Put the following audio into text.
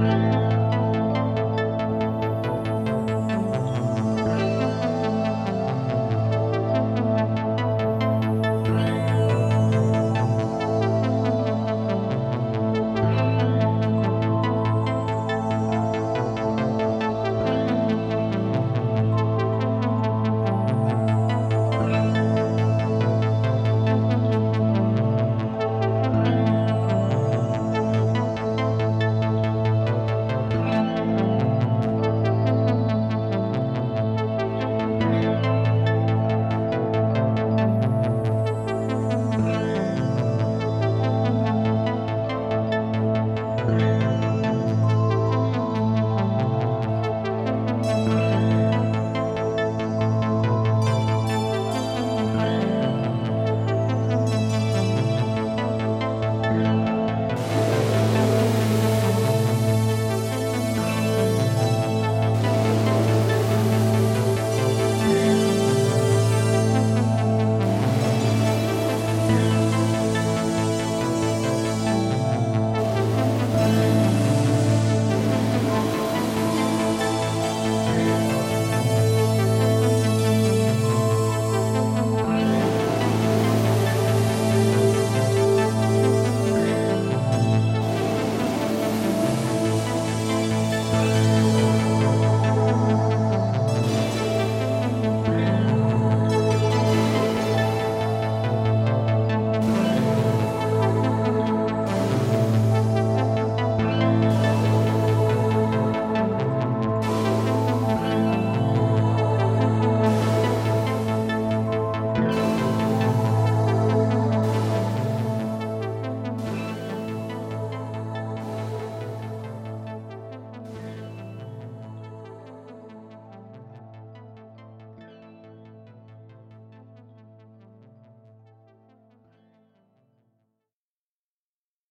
Música